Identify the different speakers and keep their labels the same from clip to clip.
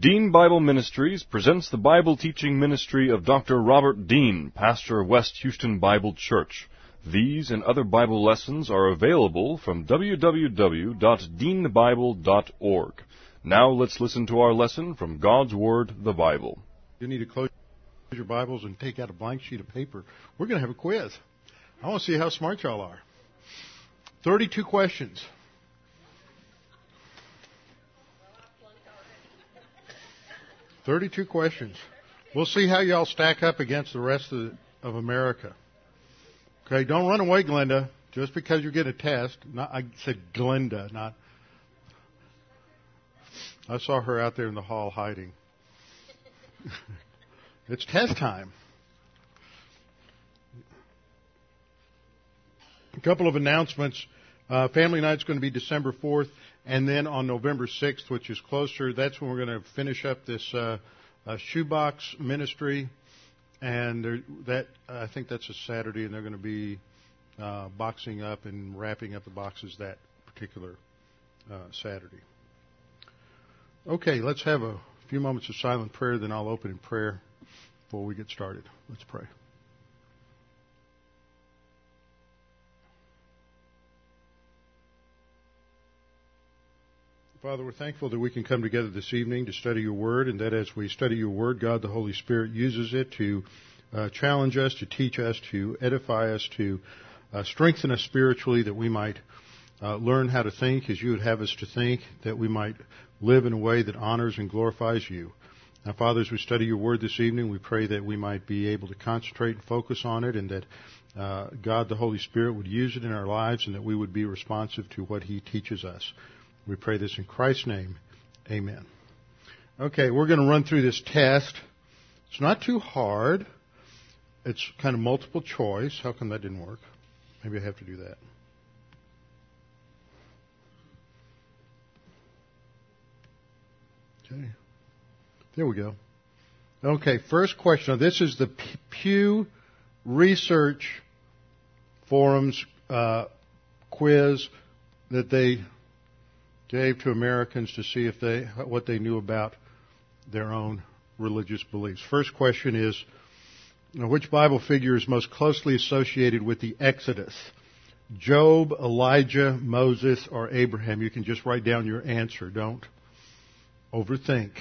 Speaker 1: Dean Bible Ministries presents the Bible teaching ministry of Dr. Robert Dean, pastor of West Houston Bible Church. These and other Bible lessons are available from www.deanbible.org. Now let's listen to our lesson from God's Word, the Bible.
Speaker 2: You need to close your Bibles and take out a blank sheet of paper. We're going to have a quiz. I want to see how smart y'all are. 32 questions. Thirty-two questions. We'll see how y'all stack up against the rest of, of America. Okay, don't run away, Glenda. Just because you get a test. Not, I said Glenda, not. I saw her out there in the hall hiding. it's test time. A couple of announcements. Uh, family night's going to be December 4th, and then on November 6th, which is closer, that's when we're going to finish up this uh, uh, shoebox ministry. And that I think that's a Saturday, and they're going to be uh, boxing up and wrapping up the boxes that particular uh, Saturday. Okay, let's have a few moments of silent prayer, then I'll open in prayer before we get started. Let's pray. Father, we're thankful that we can come together this evening to study your word, and that as we study your word, God the Holy Spirit uses it to uh, challenge us, to teach us, to edify us, to uh, strengthen us spiritually, that we might uh, learn how to think as you would have us to think, that we might live in a way that honors and glorifies you. Now, Father, as we study your word this evening, we pray that we might be able to concentrate and focus on it, and that uh, God the Holy Spirit would use it in our lives, and that we would be responsive to what He teaches us. We pray this in Christ's name. Amen. Okay, we're going to run through this test. It's not too hard. It's kind of multiple choice. How come that didn't work? Maybe I have to do that. Okay. There we go. Okay, first question. This is the Pew Research Forum's uh, quiz that they gave to Americans to see if they what they knew about their own religious beliefs. First question is which Bible figure is most closely associated with the Exodus? Job, Elijah, Moses, or Abraham? You can just write down your answer. Don't overthink.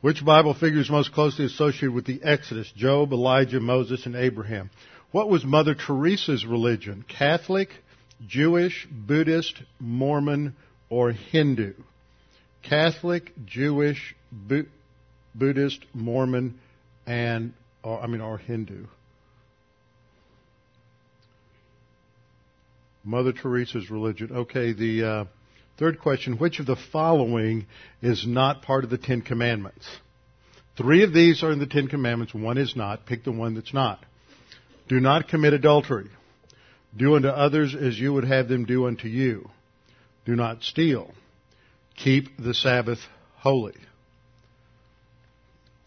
Speaker 2: Which Bible figure is most closely associated with the Exodus? Job, Elijah, Moses, and Abraham. What was Mother Teresa's religion? Catholic, Jewish, Buddhist, Mormon, or Hindu. Catholic, Jewish, Bu- Buddhist, Mormon, and or, I mean, or Hindu. Mother Teresa's religion. Okay, the uh, third question: Which of the following is not part of the Ten Commandments? Three of these are in the Ten Commandments. One is not. Pick the one that's not. Do not commit adultery. Do unto others as you would have them do unto you. Do not steal. Keep the Sabbath holy.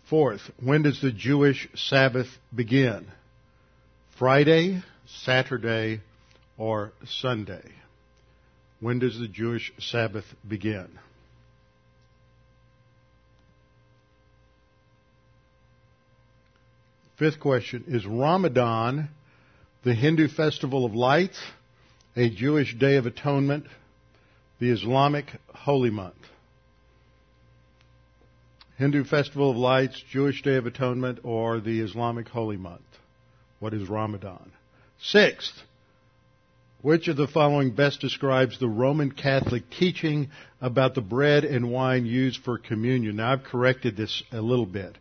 Speaker 2: Fourth, when does the Jewish Sabbath begin? Friday, Saturday, or Sunday? When does the Jewish Sabbath begin? Fifth question, is Ramadan the Hindu festival of lights, a Jewish day of atonement, the Islamic holy month. Hindu festival of lights, Jewish day of atonement, or the Islamic holy month. What is Ramadan? Sixth, which of the following best describes the Roman Catholic teaching about the bread and wine used for communion? Now I've corrected this a little bit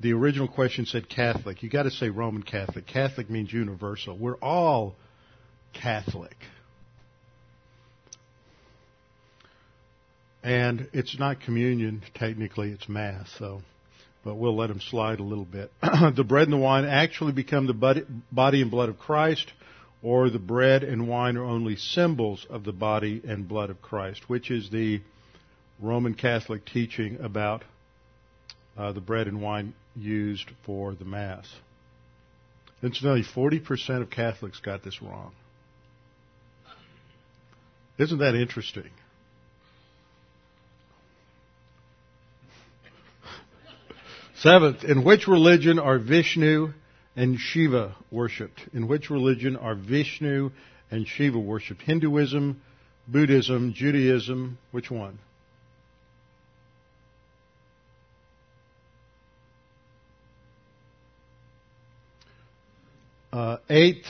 Speaker 2: the original question said Catholic. You got to say Roman Catholic. Catholic means universal. We're all Catholic. And it's not communion, technically, it's Mass, so, but we'll let them slide a little bit. the bread and the wine actually become the body and blood of Christ, or the bread and wine are only symbols of the body and blood of Christ, which is the Roman Catholic teaching about uh, the bread and wine used for the Mass. Incidentally, 40% of Catholics got this wrong. Isn't that interesting? Seventh, in which religion are Vishnu and Shiva worshipped? In which religion are Vishnu and Shiva worshipped? Hinduism, Buddhism, Judaism, which one? Uh, eighth,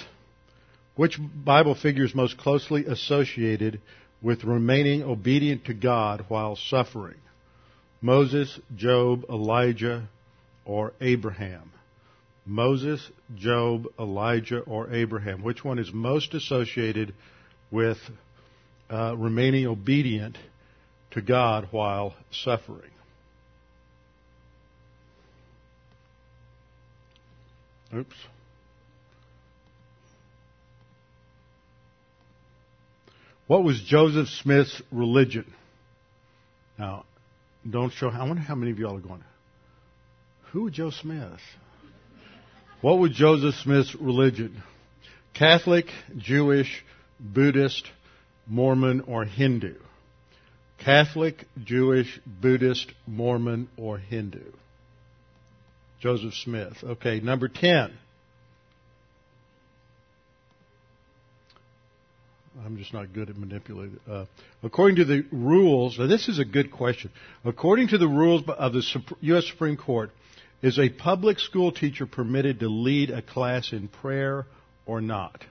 Speaker 2: which Bible figure is most closely associated with remaining obedient to God while suffering? Moses, Job, Elijah, or Abraham? Moses, Job, Elijah, or Abraham? Which one is most associated with uh, remaining obedient to God while suffering? Oops. What was Joseph Smith's religion? Now, don't show. I wonder how many of y'all are going. Who was Joe Smith? What was Joseph Smith's religion? Catholic, Jewish, Buddhist, Mormon, or Hindu? Catholic, Jewish, Buddhist, Mormon, or Hindu? Joseph Smith. Okay, number 10. I'm just not good at manipulating. Uh, according to the rules, now this is a good question. According to the rules of the U.S. Supreme Court, is a public school teacher permitted to lead a class in prayer or not?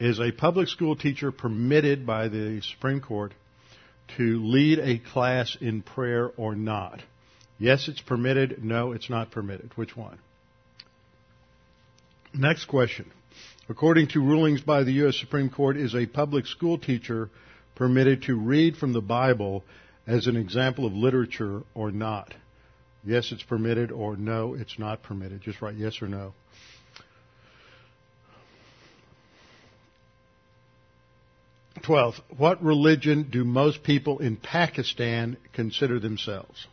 Speaker 2: Is a public school teacher permitted by the Supreme Court to lead a class in prayer or not? Yes, it's permitted. No, it's not permitted. Which one? Next question. According to rulings by the U.S. Supreme Court, is a public school teacher permitted to read from the Bible as an example of literature or not? Yes, it's permitted, or no, it's not permitted. Just write yes or no. Twelfth, what religion do most people in Pakistan consider themselves?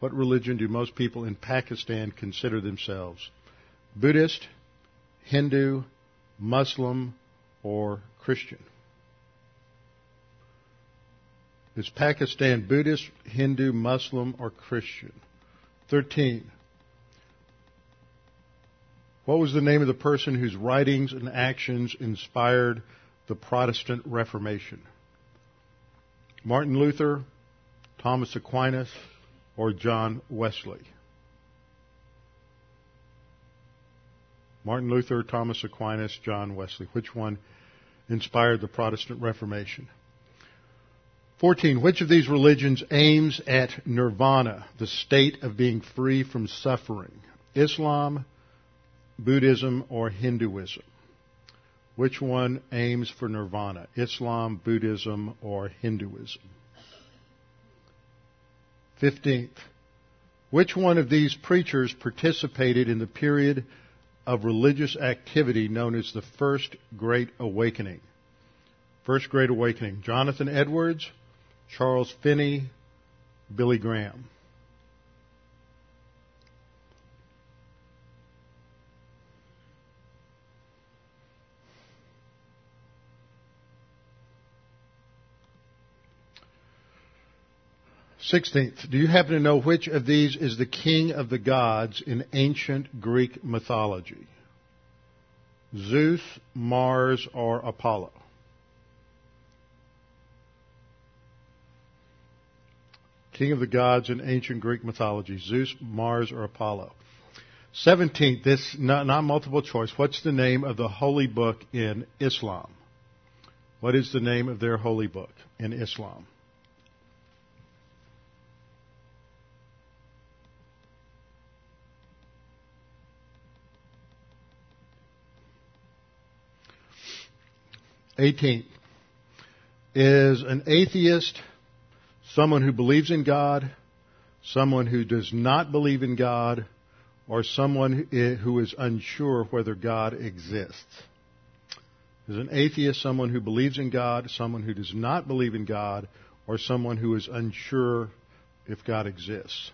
Speaker 2: What religion do most people in Pakistan consider themselves? Buddhist, Hindu, Muslim, or Christian? Is Pakistan Buddhist, Hindu, Muslim, or Christian? 13. What was the name of the person whose writings and actions inspired the Protestant Reformation? Martin Luther, Thomas Aquinas, or John Wesley? Martin Luther, Thomas Aquinas, John Wesley. Which one inspired the Protestant Reformation? 14. Which of these religions aims at nirvana, the state of being free from suffering? Islam, Buddhism, or Hinduism? Which one aims for nirvana? Islam, Buddhism, or Hinduism? 15th. Which one of these preachers participated in the period of religious activity known as the First Great Awakening. First Great Awakening. Jonathan Edwards, Charles Finney, Billy Graham. Sixteenth, do you happen to know which of these is the king of the gods in ancient Greek mythology? Zeus, Mars, or Apollo? King of the gods in ancient Greek mythology, Zeus, Mars, or Apollo. Seventeenth, this not, not multiple choice. What's the name of the holy book in Islam? What is the name of their holy book in Islam? 18. Is an atheist someone who believes in God, someone who does not believe in God, or someone eh, who is unsure whether God exists? Is an atheist someone who believes in God, someone who does not believe in God, or someone who is unsure if God exists?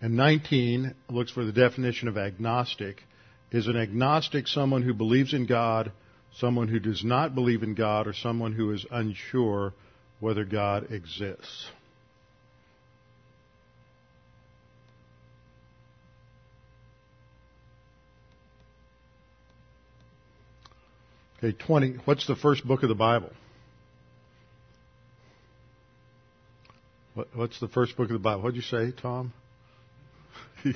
Speaker 2: And 19 looks for the definition of agnostic. Is an agnostic someone who believes in God, someone who does not believe in God or someone who is unsure whether God exists. Okay, 20. What's the first book of the Bible? What, what's the first book of the Bible? What'd you say, Tom?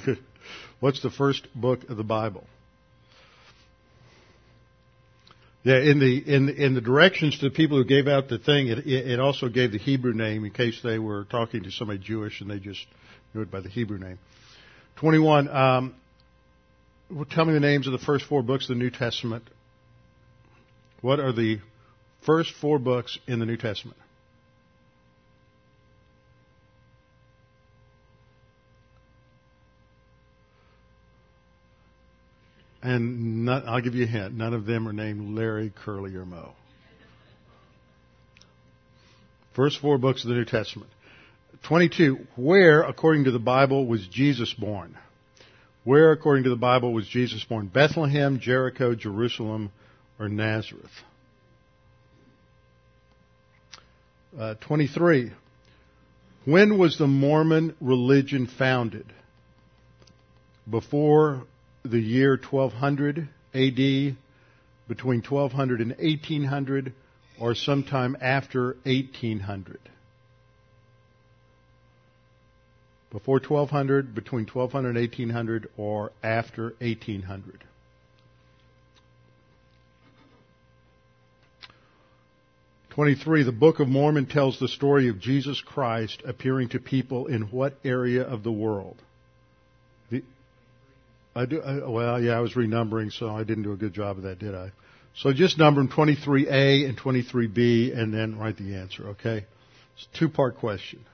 Speaker 2: what's the first book of the Bible? Yeah, in the in in the directions to the people who gave out the thing, it it also gave the Hebrew name in case they were talking to somebody Jewish and they just knew it by the Hebrew name. Twenty one. Um, tell me the names of the first four books of the New Testament. What are the first four books in the New Testament? And not, I'll give you a hint. None of them are named Larry, Curly, or Moe. First four books of the New Testament. 22. Where, according to the Bible, was Jesus born? Where, according to the Bible, was Jesus born? Bethlehem, Jericho, Jerusalem, or Nazareth? Uh, 23. When was the Mormon religion founded? Before the year 1200 AD, between 1200 and 1800, or sometime after 1800. Before 1200, between 1200 and 1800, or after 1800. Twenty-three. The Book of Mormon tells the story of Jesus Christ appearing to people in what area of the world? I do. I, well, yeah, I was renumbering, so I didn't do a good job of that, did I? So just number them 23A and 23B, and then write the answer. Okay, it's a two-part question,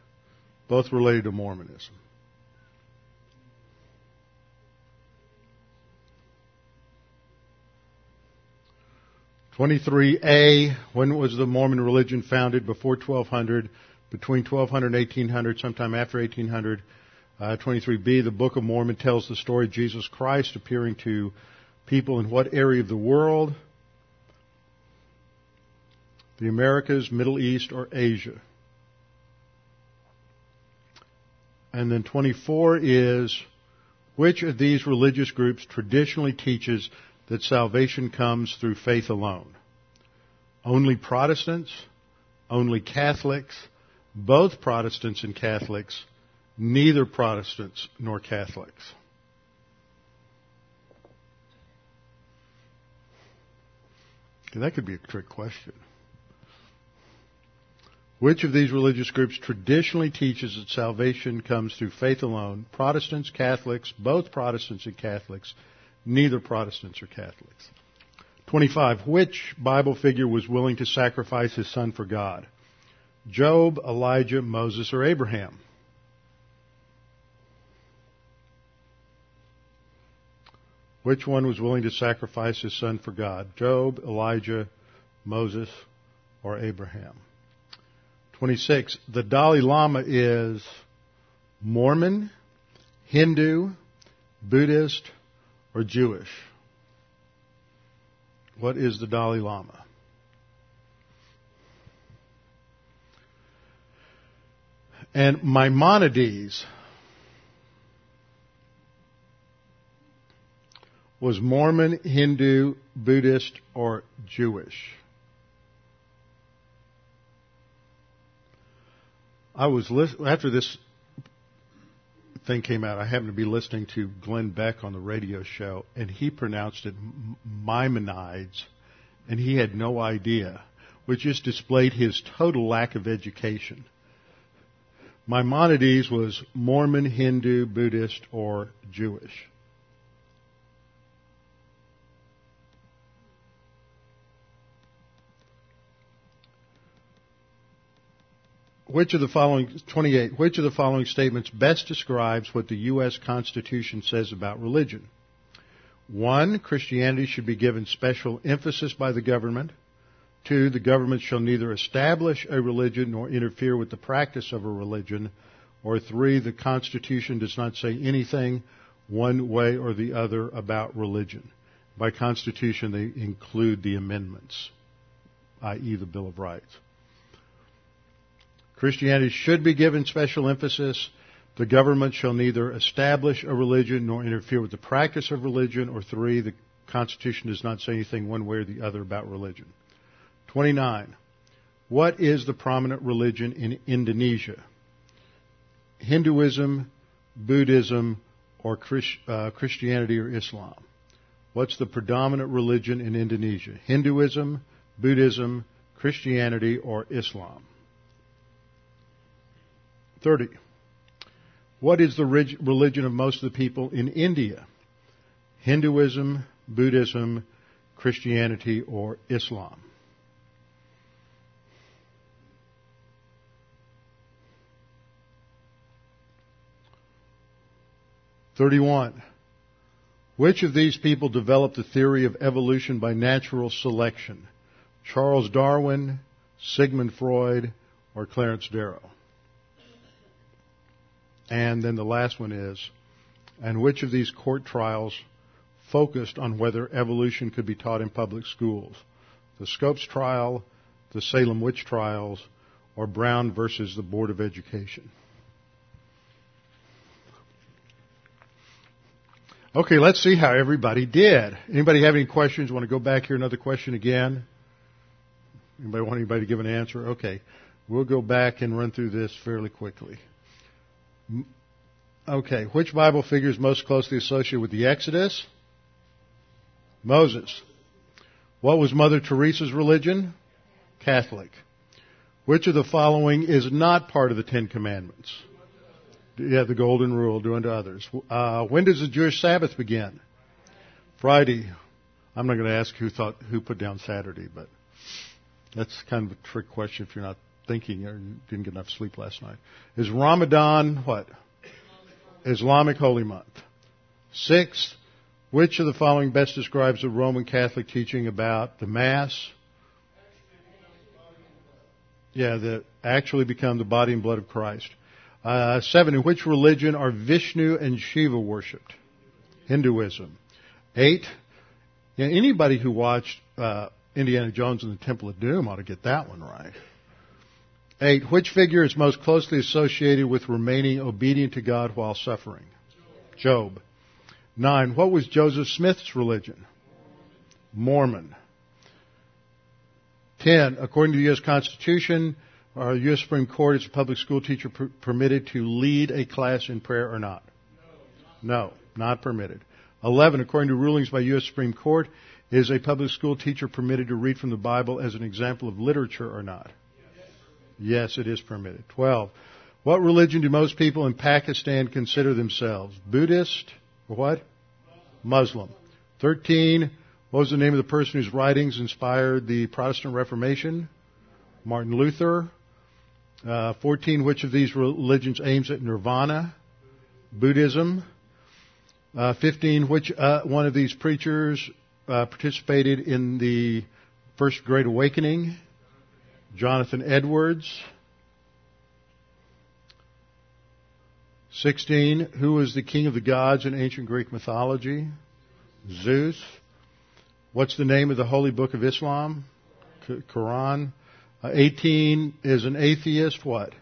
Speaker 2: both related to Mormonism. Twenty-three A. When was the Mormon religion founded? Before 1200, between 1200 and 1800, sometime after 1800. Uh, 23b, the Book of Mormon tells the story of Jesus Christ appearing to people in what area of the world? The Americas, Middle East, or Asia. And then 24 is which of these religious groups traditionally teaches that salvation comes through faith alone? Only Protestants, only Catholics, both Protestants and Catholics, neither Protestants nor Catholics. that could be a trick question. Which of these religious groups traditionally teaches that salvation comes through faith alone? Protestants, Catholics, both Protestants and Catholics, neither Protestants or Catholics. 25. Which Bible figure was willing to sacrifice his son for God? Job, Elijah, Moses, or Abraham? Which one was willing to sacrifice his son for God? Job, Elijah, Moses, or Abraham? 26. The Dalai Lama is Mormon, Hindu, Buddhist, or Jewish? What is the Dalai Lama? And Maimonides was Mormon, Hindu, Buddhist, or Jewish? I was after this thing came out. I happened to be listening to Glenn Beck on the radio show, and he pronounced it Maimonides, and he had no idea, which just displayed his total lack of education. Maimonides was Mormon, Hindu, Buddhist, or Jewish. Which of the following 28 which of the following statements best describes what the US Constitution says about religion? 1 Christianity should be given special emphasis by the government. 2 the government shall neither establish a religion nor interfere with the practice of a religion. Or 3 the Constitution does not say anything one way or the other about religion. By Constitution they include the amendments, i.e. the Bill of Rights. Christianity should be given special emphasis. The government shall neither establish a religion nor interfere with the practice of religion. Or three, the Constitution does not say anything one way or the other about religion. 29. What is the prominent religion in Indonesia? Hinduism, Buddhism, or uh, Christianity or Islam? What's the predominant religion in Indonesia? Hinduism, Buddhism, Christianity, or Islam? 30. What is the religion of most of the people in India? Hinduism, Buddhism, Christianity, or Islam? Thirty-one. Which of these people developed the theory of evolution by natural selection? Charles Darwin, Sigmund Freud, or Clarence Darrow? And then the last one is, and which of these court trials focused on whether evolution could be taught in public schools? The Scopes trial, the Salem witch trials, or Brown versus the Board of Education? Okay, let's see how everybody did. Anybody have any questions? Want to go back here? Another question again? Anybody want anybody to give an answer? Okay. We'll go back and run through this fairly quickly. Okay. Which Bible figure is most closely associated with the Exodus? Moses. What was Mother Teresa's religion? Catholic. Which of the following is not part of the Ten Commandments? Yeah, the golden rule, do unto others. Uh, when does the Jewish Sabbath begin? Friday. I'm not going to ask who thought who put down Saturday, but that's kind of a trick question if you're not thinking or didn't get enough sleep last night. Is Ramadan what? Islamic holy month. Sixth, which of the following best describes the Roman Catholic teaching about the Mass? Yeah, that actually become the body and blood of Christ. Uh, seven, in which religion are Vishnu and Shiva worshipped? Hinduism. Eight, anybody who watched uh, Indiana Jones and the Temple of Doom ought to get that one right. Eight, which figure is most closely associated with remaining obedient to God while suffering? Job. Nine, what was Joseph Smith's religion? Mormon. Ten, according to the U.S. Constitution, are U.S. Supreme Court is a public school teacher per- permitted to lead a class in prayer or not? No, not permitted. 11. According to rulings by U.S. Supreme Court, is a public school teacher permitted to read from the Bible as an example of literature or not? Yes, it is permitted. 12. What religion do most people in Pakistan consider themselves? Buddhist or what? Muslim. 13. What was the name of the person whose writings inspired the Protestant Reformation? Martin Luther. Uh, 14, which of these religions aims at nirvana? Buddhism. Uh, 15, which uh, one of these preachers uh, participated in the First Great Awakening? Jonathan Edwards. 16, who was the king of the gods in ancient Greek mythology? Zeus. What's the name of the holy book of Islam? Quran. Uh, 18 is an atheist. What?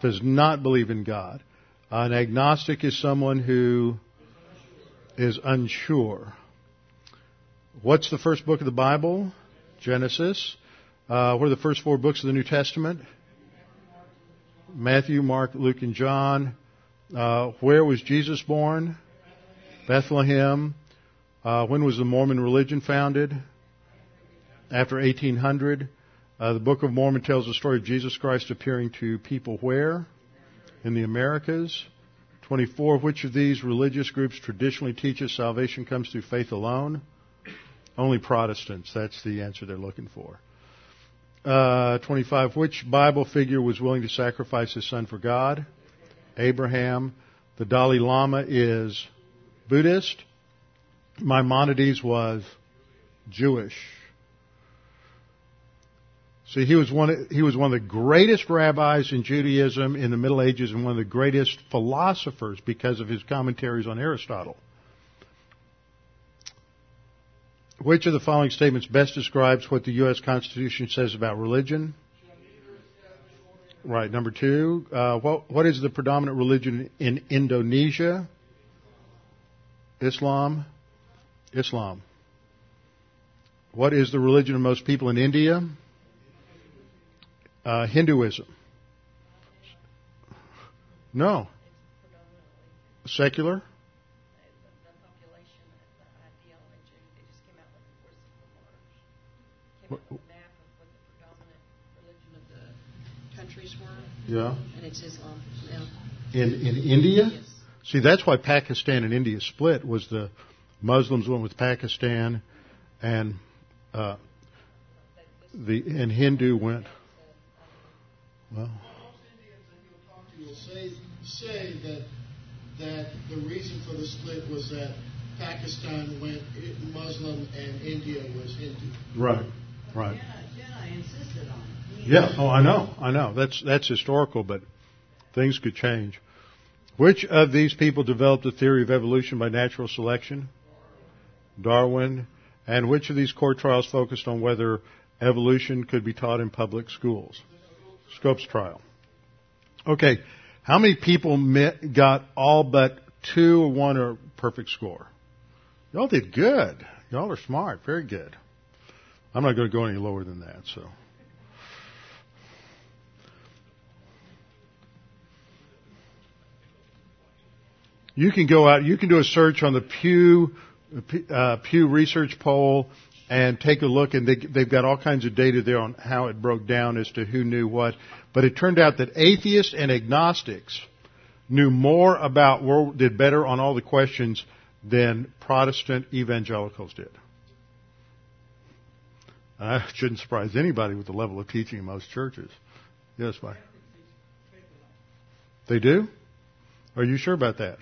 Speaker 2: Does not believe in God. Uh, an agnostic is someone who is unsure. What's the first book of the Bible? Genesis. Uh, what are the first four books of the New Testament? Matthew, Mark, Luke, and John. Uh, where was Jesus born? Bethlehem. Uh, when was the Mormon religion founded? After 1800. Uh, the Book of Mormon tells the story of Jesus Christ appearing to people where? In the Americas. 24. Which of these religious groups traditionally teaches salvation comes through faith alone? Only Protestants. That's the answer they're looking for. Uh, 25. Which Bible figure was willing to sacrifice his son for God? Abraham. The Dalai Lama is Buddhist. Maimonides was Jewish. See, he was one of, he was one of the greatest rabbis in Judaism in the Middle Ages and one of the greatest philosophers because of his commentaries on Aristotle. Which of the following statements best describes what the U.S. Constitution says about religion? Right. Number two, uh, what, what is the predominant religion in Indonesia? Islam. Islam. What is the religion of most people in India? Uh, Hinduism. No. Secular? Yeah.
Speaker 3: And it's Islam. Yeah.
Speaker 2: In in India?
Speaker 3: Yes.
Speaker 2: See, that's why Pakistan and India split. Was the Muslims went with Pakistan, and uh, the and Hindu went. Well,
Speaker 4: Most Indians that you'll talk to will say, say that that the reason for the split was that Pakistan went Muslim and India was Hindu.
Speaker 2: right, right.
Speaker 5: Jedi insisted on it.
Speaker 2: Yeah. Oh, I know. I know. That's that's historical, but things could change. Which of these people developed the theory of evolution by natural selection? Darwin. And which of these court trials focused on whether evolution could be taught in public schools? Scopes trial. Okay. How many people met, got all but two or one or perfect score? Y'all did good. Y'all are smart. Very good. I'm not going to go any lower than that, so. You can go out, you can do a search on the Pew, uh, Pew Research poll and take a look and they, they've got all kinds of data there on how it broke down as to who knew what. But it turned out that atheists and agnostics knew more about, world, did better on all the questions than Protestant evangelicals did. Uh, shouldn't surprise anybody with the level of teaching in most churches. Yes, Mike. They do? Are you sure about that?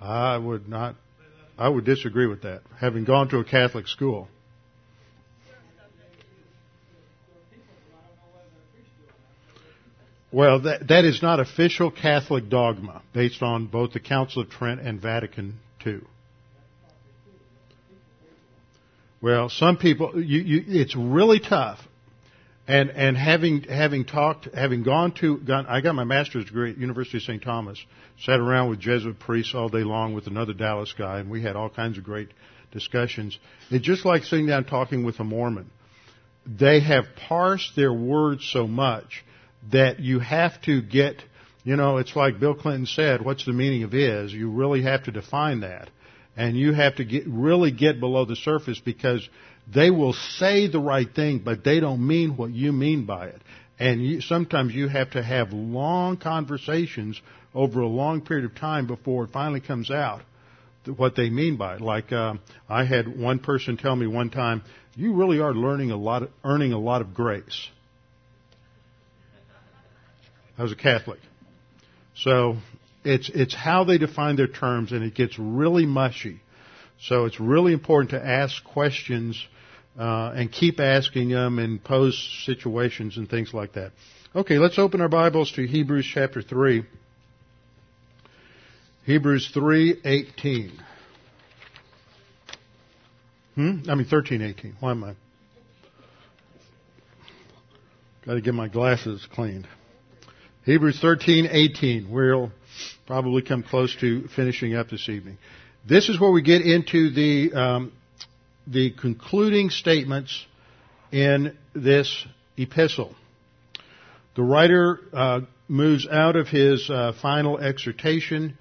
Speaker 2: I would not. I would disagree with that. Having gone to a Catholic school. Well, that, that is not official Catholic dogma based on both the Council of Trent and Vatican II. Well, some people, you, you, it's really tough. And, and having, having talked, having gone to, gone, I got my master's degree at University of St. Thomas, sat around with Jesuit priests all day long with another Dallas guy, and we had all kinds of great discussions. It's just like sitting down talking with a Mormon. They have parsed their words so much that you have to get, you know, it's like Bill Clinton said, what's the meaning of is? You really have to define that. And you have to get, really get below the surface because they will say the right thing, but they don't mean what you mean by it. And you, sometimes you have to have long conversations over a long period of time before it finally comes out what they mean by it. Like um, I had one person tell me one time, "You really are learning a lot, of, earning a lot of grace." I was a Catholic, so it's it's how they define their terms, and it gets really mushy. So it's really important to ask questions uh, and keep asking them and pose situations and things like that. Okay, let's open our Bibles to Hebrews chapter three. Hebrews three eighteen. Hmm? I mean thirteen eighteen. Why am I? Got to get my glasses cleaned. Hebrews thirteen eighteen. We'll probably come close to finishing up this evening. This is where we get into the um, the concluding statements in this epistle. The writer uh, moves out of his uh, final exhortation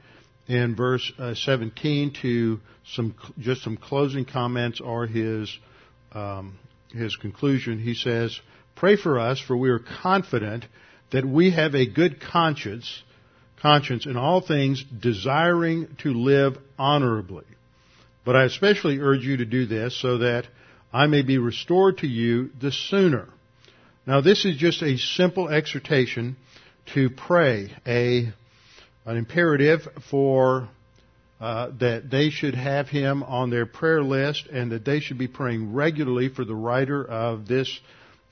Speaker 2: in verse uh, 17 to some just some closing comments or his um, his conclusion. He says, "Pray for us, for we are confident that we have a good conscience." Conscience in all things, desiring to live honorably. But I especially urge you to do this so that I may be restored to you the sooner. Now this is just a simple exhortation to pray, a, an imperative for uh, that they should have him on their prayer list and that they should be praying regularly for the writer of this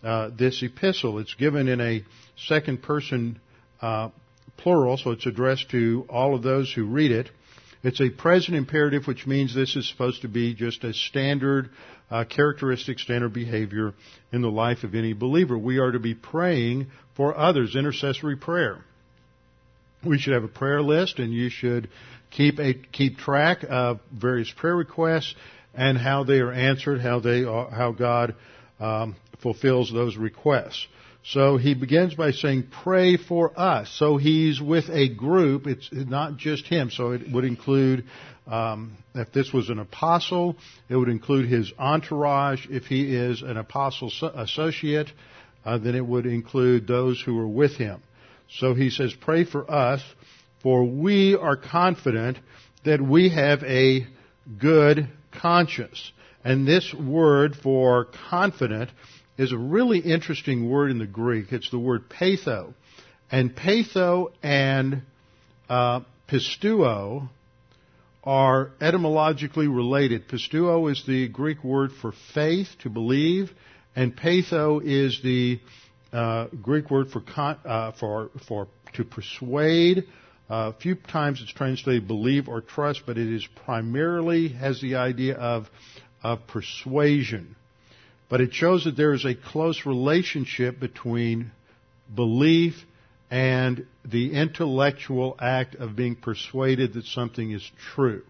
Speaker 2: uh, this epistle. It's given in a second person uh, plural, so it's addressed to all of those who read it. It's a present imperative, which means this is supposed to be just a standard, uh, characteristic, standard behavior in the life of any believer. We are to be praying for others, intercessory prayer. We should have a prayer list, and you should keep a keep track of various prayer requests and how they are answered, how they are, how God um, fulfills those requests. So he begins by saying, pray for us. So he's with a group. It's not just him. So it would include, um, if this was an apostle, it would include his entourage. If he is an apostle associate, uh, then it would include those who are with him. So he says, pray for us, for we are confident that we have a good conscience. And this word for confident is a really interesting word in the Greek. It's the word peitho. And peitho and uh, pisteuo are etymologically related. Pisteuo is the Greek word for faith, to believe, and peitho is the uh, Greek word for con- uh, for for to persuade. Uh, a few times it's translated believe or trust, but it is primarily has the idea of of persuasion. But it shows that there is a close relationship between belief and the intellectual act of being persuaded that something is true.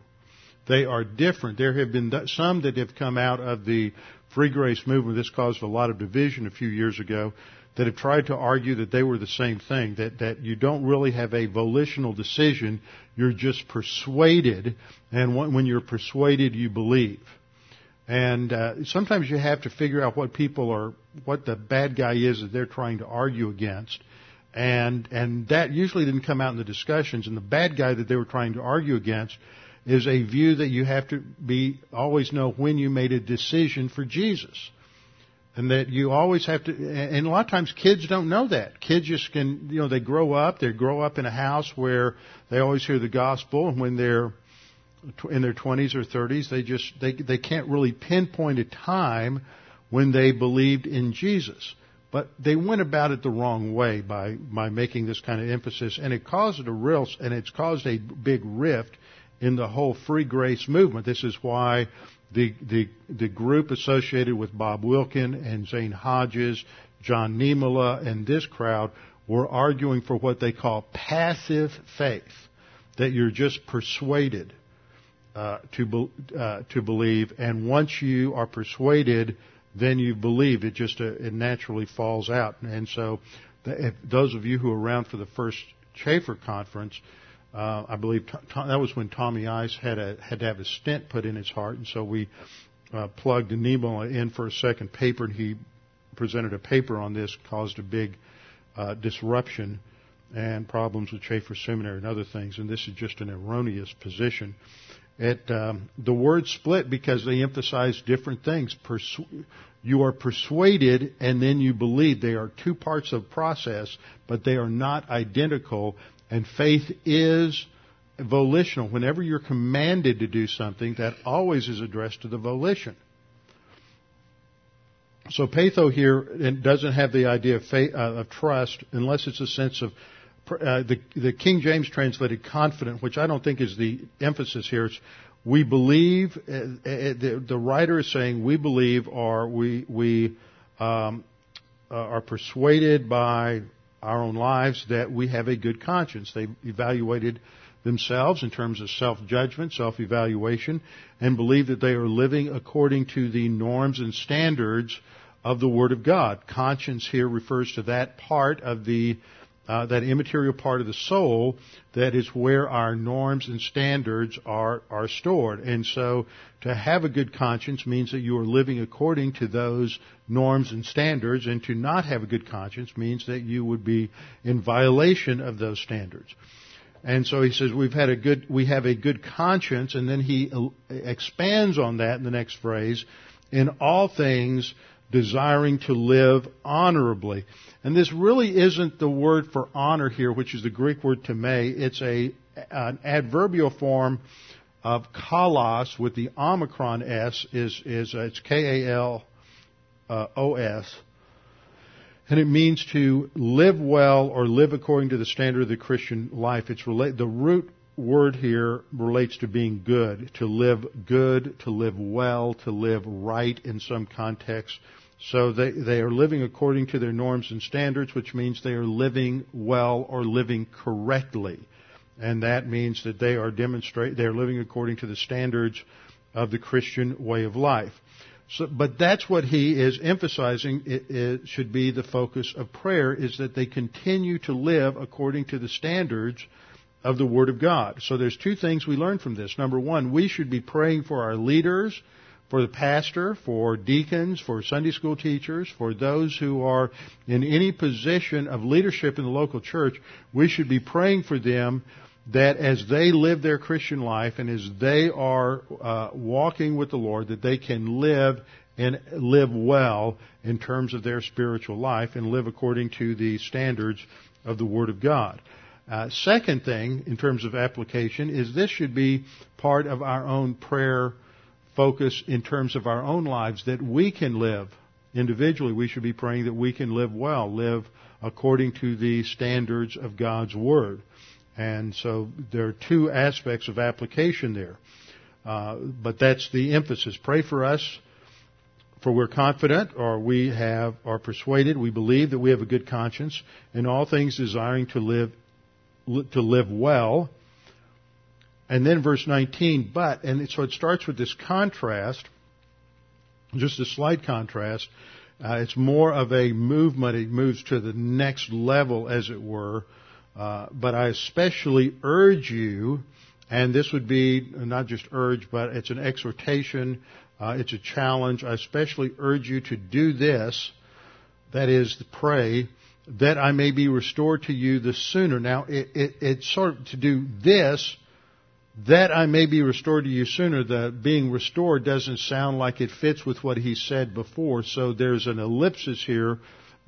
Speaker 2: They are different. There have been some that have come out of the free grace movement. This caused a lot of division a few years ago that have tried to argue that they were the same thing, that, that you don't really have a volitional decision, you're just persuaded, and when you're persuaded, you believe. And uh, sometimes you have to figure out what people are, what the bad guy is that they're trying to argue against. And, and that usually didn't come out in the discussions. And the bad guy that they were trying to argue against is a view that you have to be, always know when you made a decision for Jesus. And that you always have to, and a lot of times kids don't know that. Kids just can, you know, they grow up, they grow up in a house where they always hear the gospel, and when they're in their 20s or 30s, they just they they can't really pinpoint a time when they believed in Jesus. But they went about it the wrong way by by making this kind of emphasis, and it caused a real and it's caused a big rift in the whole free grace movement. This is why the the the group associated with Bob Wilkin and Zane Hodges, John Niemela, and this crowd were arguing for what they call passive faith, that you're just persuaded uh, to be, uh, to believe, and once you are persuaded, then you believe. It just uh, it naturally falls out. And so, if those of you who were around for the first Chafer conference, uh, I believe that was when Tommy Ice had a, had to have a stent put in his heart, and so we uh, plugged Nemo in for a second paper, and he presented a paper on this, caused a big disruption and problems with Chafer Seminary and other things. And this is just an erroneous position. It, um, the word split because they emphasize different things. Persu- you are persuaded and then you believe. They are two parts of process, but they are not identical. And faith is volitional. Whenever you're commanded to do something, that always is addressed to the volition. So peitho here doesn't have the idea of, faith, uh, of trust unless it's a sense of uh, the, the King James translated confident, which I don't think is the emphasis here. It's we believe. Uh, uh, the, the, writer is saying we believe, or we we um, uh, are persuaded by our own lives that we have a good conscience. They've evaluated themselves in terms of self-judgment, self-evaluation, and believe that they are living according to the norms and standards of the Word of God. Conscience here refers to that part of the uh, that immaterial part of the soul that is where our norms and standards are are stored. And so, to have a good conscience means that you are living according to those norms and standards, and to not have a good conscience means that you would be in violation of those standards. And so he says we've had a good we have a good conscience, and then he expands on that in the next phrase. In all things, desiring to live honorably. And this really isn't the word for honor here, which is the Greek word tome. It's a, an adverbial form of kalos with the omicron s is, is uh, it's K-A-L-O-S. And it means to live well or live according to the standard of the Christian life. It's relate, the root word here relates to being good, to live good, to live well, to live right in some context. So they, they are living according to their norms and standards, which means they are living well or living correctly. And that means that they are demonstrate, they are living according to the standards of the Christian way of life. So, but that's what he is emphasizing. It, it should be the focus of prayer is that they continue to live according to the standards of the Word of God. So there's two things we learn from this. Number one, we should be praying for our leaders, for the pastor, for deacons, for Sunday school teachers, for those who are in any position of leadership in the local church. We should be praying for them that as they live their Christian life and as they are uh, walking with the Lord, that they can live and live well in terms of their spiritual life and live according to the standards of the Word of God. Uh, second thing, in terms of application, is this should be part of our own prayer focus in terms of our own lives that we can live individually. We should be praying that we can live well, live according to the standards of God's Word. And so there are two aspects of application there. Uh, but that's the emphasis. Pray for us, for we're confident, or we have are persuaded, we believe that we have a good conscience, in all things desiring to live to live well. And then verse 19, but, and so it starts with this contrast, just a slight contrast. Uh, it's more of a movement. It moves to the next level, as it were, uh, but I especially urge you, and this would be not just urge, but it's an exhortation, uh, it's a challenge. I especially urge you to do this, that is, pray, that I may be restored to you the sooner. Now, it, it, it's sort of to do this, that I may be restored to you sooner. The being restored doesn't sound like it fits with what he said before, so there's an ellipsis here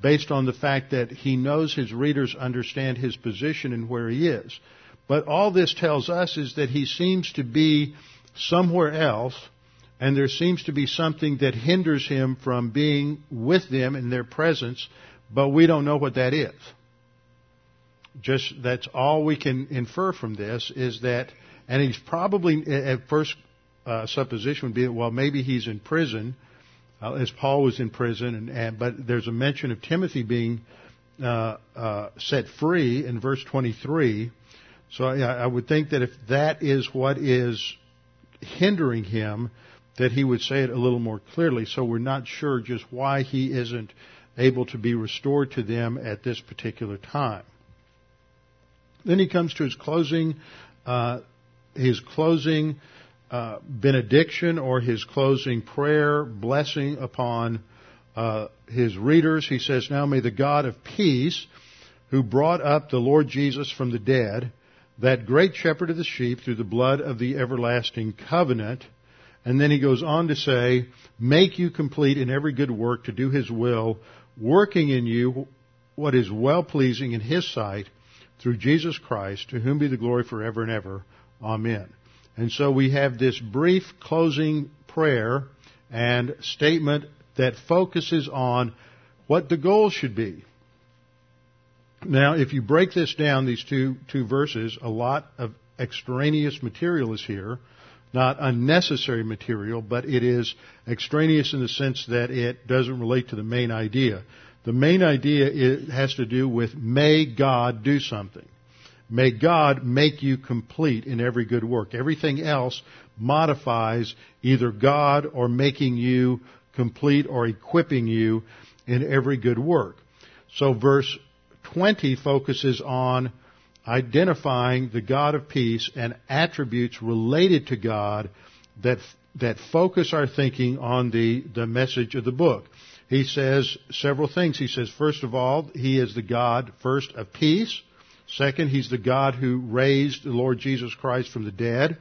Speaker 2: based on the fact that he knows his readers understand his position and where he is. But all this tells us is that he seems to be somewhere else, and there seems to be something that hinders him from being with them in their presence, but we don't know what that is. Just that's all we can infer from this is that, and he's probably at first uh, supposition would be well maybe he's in prison uh, as Paul was in prison, and, and, but there's a mention of Timothy being uh, uh, set free in verse 23. So I, I would think that if that is what is hindering him, that he would say it a little more clearly. So we're not sure just why he isn't able to be restored to them at this particular time. Then he comes to his closing, uh, his closing uh, benediction or his closing prayer, blessing upon uh, his readers. He says, Now may the God of peace, who brought up the Lord Jesus from the dead, that great shepherd of the sheep through the blood of the everlasting covenant, and then he goes on to say, make you complete in every good work to do his will, working in you what is well pleasing in his sight, through Jesus Christ, to whom be the glory forever and ever. Amen. And so we have this brief closing prayer and statement that focuses on what the goal should be. Now, if you break this down, these two, two verses, a lot of extraneous material is here. Not unnecessary material, but it is extraneous in the sense that it doesn't relate to the main idea. The main idea has to do with may God do something. May God make you complete in every good work. Everything else modifies either God or making you complete or equipping you in every good work. So verse 20 focuses on identifying the God of peace and attributes related to God that, that focus our thinking on the, the message of the book. He says several things. He says, first of all, He is the God, first, of peace. Second, he's the God who raised the Lord Jesus Christ from the dead.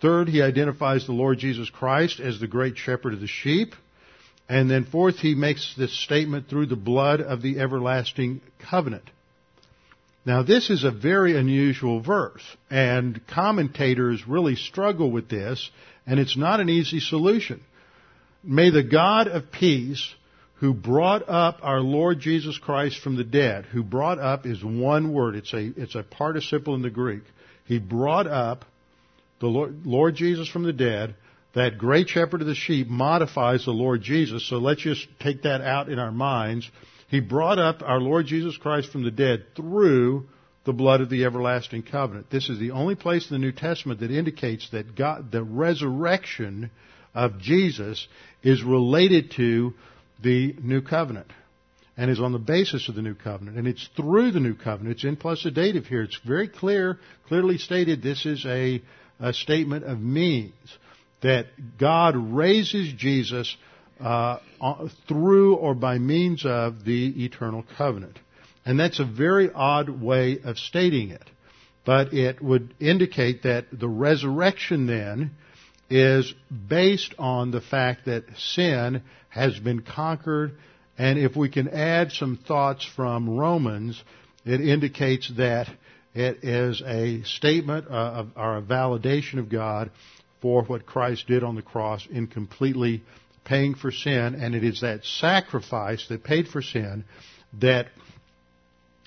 Speaker 2: Third, he identifies the Lord Jesus Christ as the great shepherd of the sheep. And then fourth, he makes this statement through the blood of the everlasting covenant. Now this is a very unusual verse, and commentators really struggle with this, and it's not an easy solution. May the God of peace who brought up our Lord Jesus Christ from the dead. Who brought up is one word. It's a, it's a participle in the Greek. He brought up the Lord, Lord Jesus from the dead. That great shepherd of the sheep modifies the Lord Jesus. So let's just take that out in our minds. He brought up our Lord Jesus Christ from the dead through the blood of the everlasting covenant. This is the only place in the New Testament that indicates that God, the resurrection of Jesus is related to the new covenant and is on the basis of the new covenant. And it's through the new covenant. It's in plus a dative here. It's very clear, clearly stated this is a, a statement of means that God raises Jesus uh, through or by means of the eternal covenant. And that's a very odd way of stating it. But it would indicate that the resurrection then is based on the fact that sin has been conquered. And if we can add some thoughts from Romans, it indicates that it is a statement of, or a validation of God for what Christ did on the cross in completely paying for sin. And it is that sacrifice that paid for sin that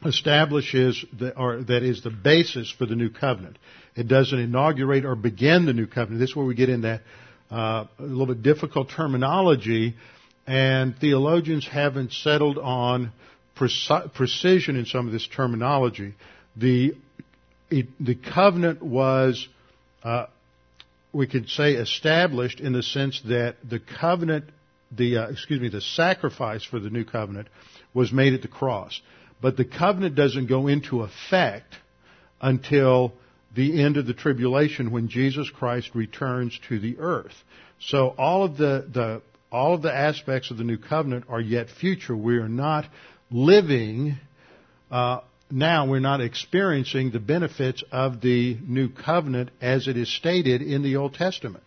Speaker 2: establishes the, or that is the basis for the new covenant. It doesn't inaugurate or begin the new covenant. This is where we get in that uh, a little bit difficult terminology, and theologians haven't settled on preci- precision in some of this terminology. The it, the covenant was, uh, we could say, established in the sense that the covenant, the uh, excuse me, the sacrifice for the new covenant was made at the cross. But the covenant doesn't go into effect until the end of the tribulation when Jesus Christ returns to the earth. So all of the, the all of the aspects of the new covenant are yet future. We are not living uh, now. We're not experiencing the benefits of the new covenant as it is stated in the Old Testament.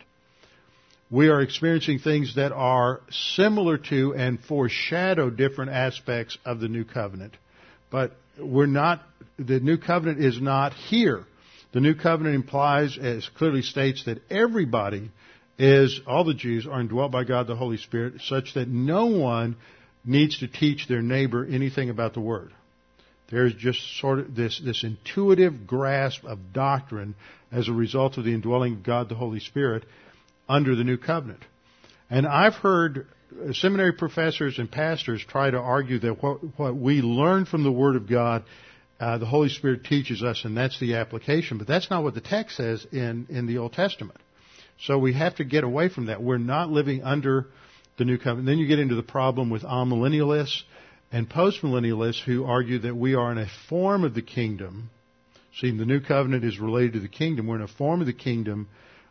Speaker 2: We are experiencing things that are similar to and foreshadow different aspects of the new covenant. But we're not, the new covenant is not here. The new covenant implies, as clearly states, that everybody is, all the Jews are indwelt by God the Holy Spirit, such that no one needs to teach their neighbor anything about the Word. There's just sort of this, this intuitive grasp of doctrine as a result of the indwelling of God the Holy Spirit under the new covenant. And I've heard seminary professors and pastors try to argue that what, what we learn from the Word of God, uh, the Holy Spirit teaches us, and that's the application. But that's not what the text says in, in the Old Testament. So we have to get away from that. We're not living under the New Covenant. Then you get into the problem with amillennialists and postmillennialists who argue that we are in a form of the kingdom. See, the New Covenant is related to the kingdom. We're in a form of the kingdom,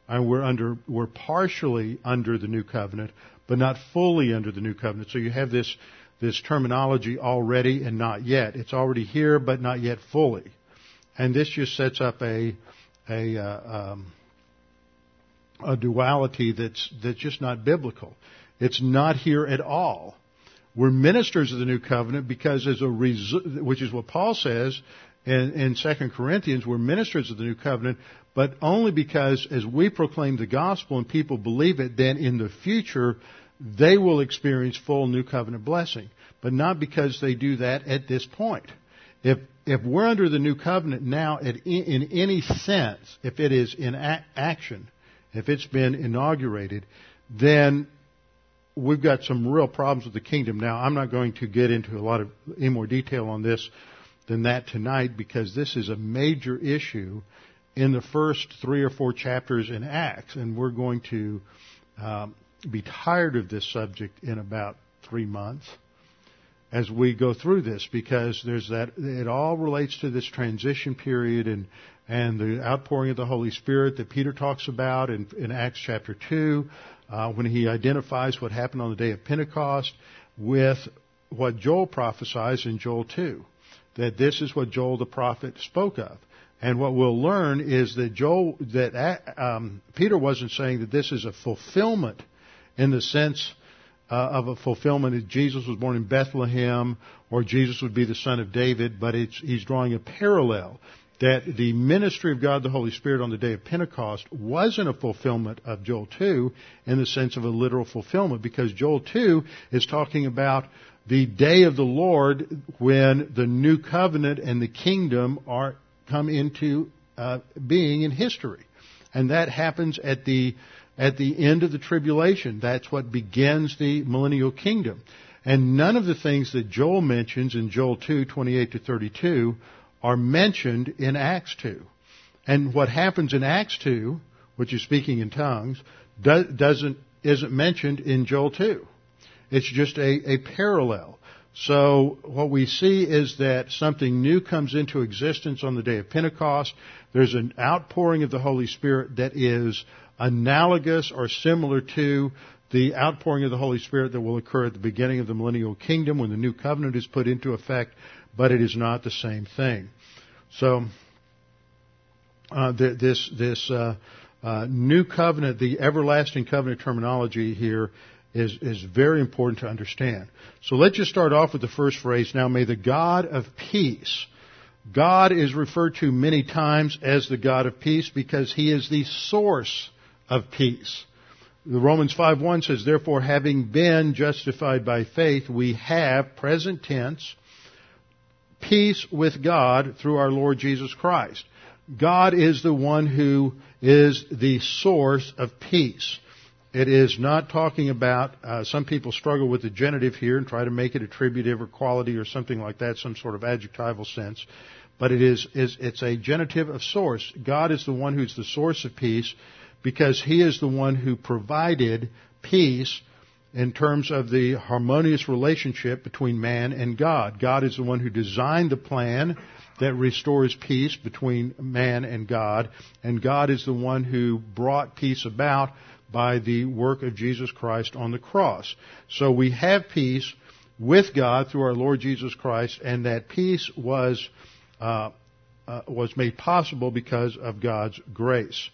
Speaker 2: and we're under, we're partially under the New Covenant, but not fully under the new covenant. So you have this, this terminology already and not yet. It's already here, but not yet fully. And this just sets up a, a, uh, um, a duality that's, that's just not biblical. It's not here at all. We're ministers of the new covenant because as a result, which is what Paul says in, in 2 Corinthians, we're ministers of the new covenant, but only because as we proclaim the gospel and people believe it, then in the future they will experience full new covenant blessing, but not because they do that at this point. If if we're under the new covenant now, in, any sense, if it is in action, if it's been inaugurated, then we've got some real problems with the kingdom. Now, I'm not going to get into a lot of any more detail on this than that tonight because this is a major issue in the first three or four chapters in Acts, and we're going to um, be tired of this subject in about three months as we go through this because there's that it all relates to this transition period and and the outpouring of the Holy Spirit that Peter talks about in, in Acts chapter two uh, when he identifies what happened on the day of Pentecost with what Joel prophesies in Joel two that this is what Joel the prophet spoke of. And what we'll learn is that Joel, that uh, um, Peter wasn't saying that this is a fulfillment in the sense uh, of a fulfillment that Jesus was born in Bethlehem or Jesus would be the son of David, but he's drawing a parallel that the ministry of God the Holy Spirit on the day of Pentecost wasn't a fulfillment of Joel 2 in the sense of a literal fulfillment because Joel 2 is talking about the day of the Lord when the new covenant and the kingdom are come into uh, being in history. And that happens at the at the end of the tribulation. That's what begins the millennial kingdom. And none of the things that Joel mentions in Joel 2, 28 to 32 are mentioned in Acts 2. And what happens in Acts 2, which is speaking in tongues, do, doesn't, isn't mentioned in Joel 2. It's just a, a parallel. So what we see is that something new comes into existence on the day of Pentecost. There's an outpouring of the Holy Spirit that is analogous or similar to the outpouring of the Holy Spirit that will occur at the beginning of the millennial kingdom when the new covenant is put into effect, but it is not the same thing. So, uh, this this uh, uh, new covenant, the everlasting covenant terminology here is is very important to understand. So let's just start off with the first phrase. Now, may the God of peace. God is referred to many times as the God of peace because He is the source of peace. The Romans 5.1 says, Therefore, having been justified by faith, we have, present tense, peace with God through our Lord Jesus Christ. God is the one who is the source of peace. It is not talking about, uh, some people struggle with the genitive here and try to make it attributive or quality or something like that, some sort of adjectival sense. But it is, is, it's a genitive of source. God is the one who's the source of peace because He is the one who provided peace in terms of the harmonious relationship between man and God. God is the one who designed the plan that restores peace between man and God, and God is the one who brought peace about by the work of Jesus Christ on the cross. So we have peace with God through our Lord Jesus Christ, and that peace was uh, uh, was made possible because of God's grace.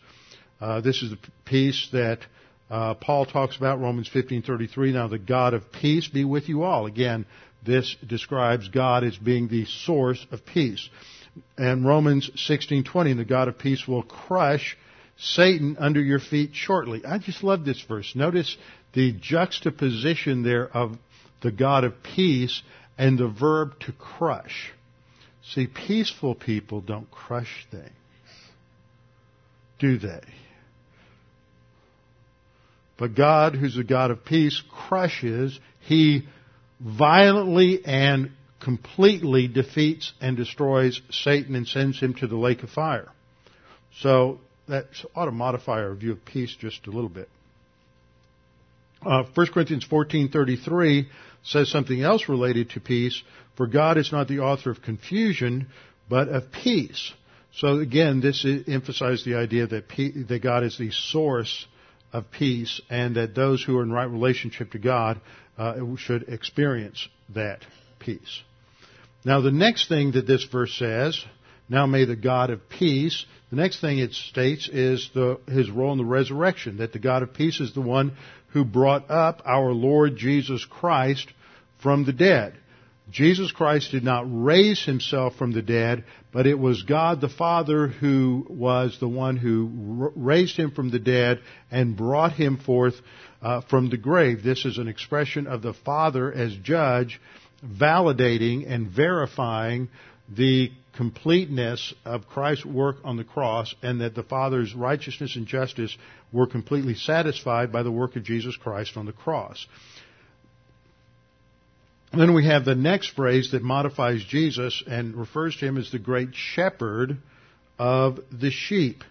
Speaker 2: Uh, this is the peace that uh, Paul talks about, Romans 15:33. Now the God of peace be with you all. Again, this describes God as being the source of peace. And Romans 16:20, the God of peace will crush Satan under your feet shortly. I just love this verse. Notice the juxtaposition there of the God of peace and the verb to crush. See, peaceful people don't crush things, do they? But God, who's a God of peace, crushes, He violently and completely defeats and destroys Satan and sends him to the lake of fire. So that ought to modify our view of peace just a little bit. Uh, 1 Corinthians 14:33 says something else related to peace. For God is not the author of confusion, but of peace. So again, this emphasizes the idea that, that God is the source of peace and that those who are in right relationship to God uh, should experience that peace. Now the next thing that this verse says, now may the God of peace, the next thing it states is the, his role in the resurrection, that the God of peace is the one who brought up our Lord Jesus Christ from the dead. Jesus Christ did not raise himself from the dead, but it was God the Father who was the one who raised him from the dead and brought him forth uh, from the grave. This is an expression of the Father as judge validating and verifying the completeness of Christ's work on the cross and that the Father's righteousness and justice were completely satisfied by the work of Jesus Christ on the cross. Then we have the next phrase that modifies Jesus and refers to him as the great shepherd of the sheep.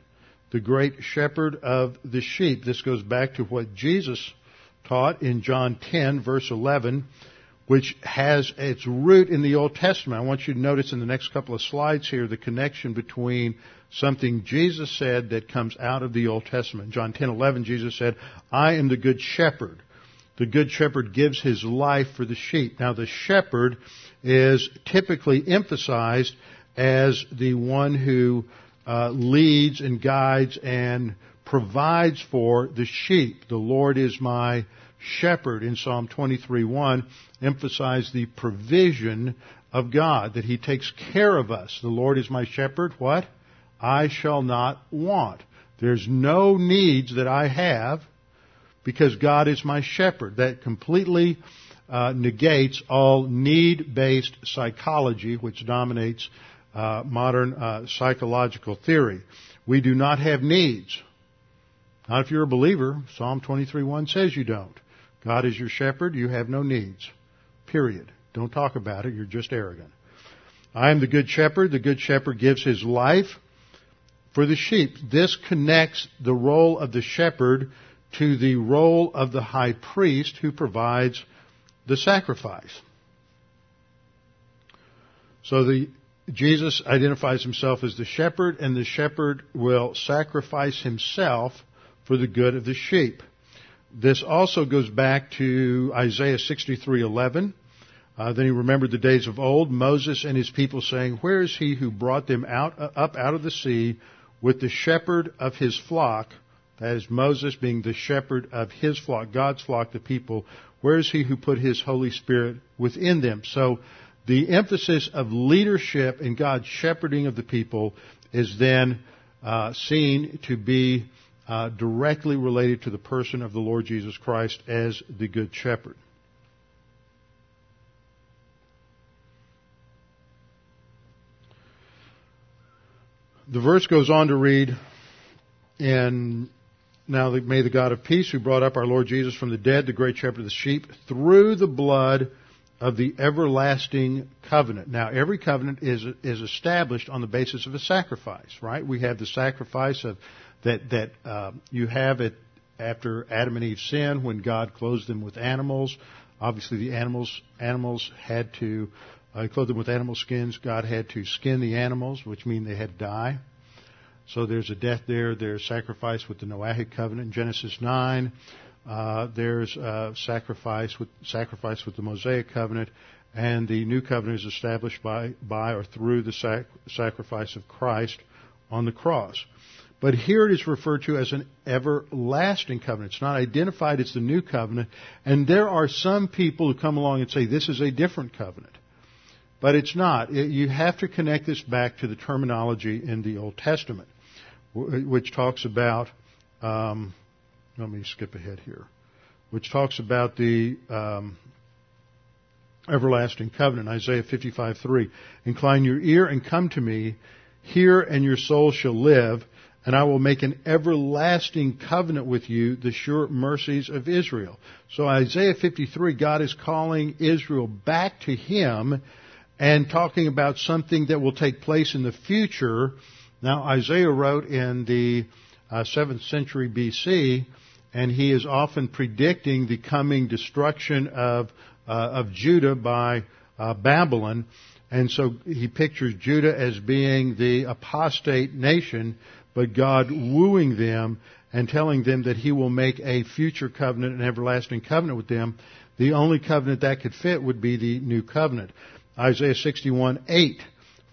Speaker 2: The great shepherd of the sheep. This goes back to what Jesus taught in John 10 verse 11, which has its root in the Old Testament. I want you to notice in the next couple of slides here the connection between something Jesus said that comes out of the Old Testament. John 10:11 Jesus said, "I am the good shepherd." The good shepherd gives his life for the sheep. Now the shepherd is typically emphasized as the one who uh, leads and guides and provides for the sheep. The Lord is my shepherd in Psalm 23:1 emphasize the provision of God that he takes care of us. The Lord is my shepherd, what? I shall not want. There's no needs that I have because God is my shepherd. That completely uh, negates all need-based psychology, which dominates uh, modern uh, psychological theory. We do not have needs. Not if you're a believer. Psalm 23:1 says you don't. God is your shepherd. You have no needs. Period. Don't talk about it. You're just arrogant. I am the good shepherd. The good shepherd gives his life for the sheep. This connects the role of the shepherd to the role of the high priest who provides the sacrifice. So the Jesus identifies himself as the shepherd and the shepherd will sacrifice himself for the good of the sheep. This also goes back to Isaiah 63:11. Uh, then he remembered the days of old, Moses and his people saying, "Where is he who brought them out uh, up out of the sea with the shepherd of his flock?" That is Moses being the shepherd of his flock, God's flock, the people. Where is he who put his Holy Spirit within them? So the emphasis of leadership and God's shepherding of the people is then uh, seen to be uh, directly related to the person of the Lord Jesus Christ as the Good Shepherd. The verse goes on to read, and now may the God of peace who brought up our Lord Jesus from the dead, the great shepherd of the sheep, through the blood of the everlasting covenant. Now, every covenant is is established on the basis of a sacrifice, right? We have the sacrifice of that that uh, you have it after Adam and Eve sinned when God clothed them with animals. Obviously, the animals animals had to uh, clothe them with animal skins. God had to skin the animals, which mean they had to die. So there's a death there. There's sacrifice with the Noahic covenant in Genesis 9. Uh, there's uh, sacrifice with sacrifice with the Mosaic covenant, and the new covenant is established by by or through the sac- sacrifice of Christ on the cross. But here it is referred to as an everlasting covenant. It's not identified as the new covenant, and there are some people who come along and say this is a different covenant. But it's not. It, you have to connect this back to the terminology in the Old Testament, which talks about um, let me skip ahead here, which talks about the um, everlasting covenant, Isaiah 55:3. Incline your ear and come to me, hear and your soul shall live, and I will make an everlasting covenant with you, the sure mercies of Israel. So Isaiah 53, God is calling Israel back to Him and talking about something that will take place in the future. Now Isaiah wrote in the uh, 7th century BC, and he is often predicting the coming destruction of uh, of Judah by uh, Babylon, and so he pictures Judah as being the apostate nation, but God wooing them and telling them that He will make a future covenant, an everlasting covenant with them. The only covenant that could fit would be the new covenant. Isaiah 61, 8.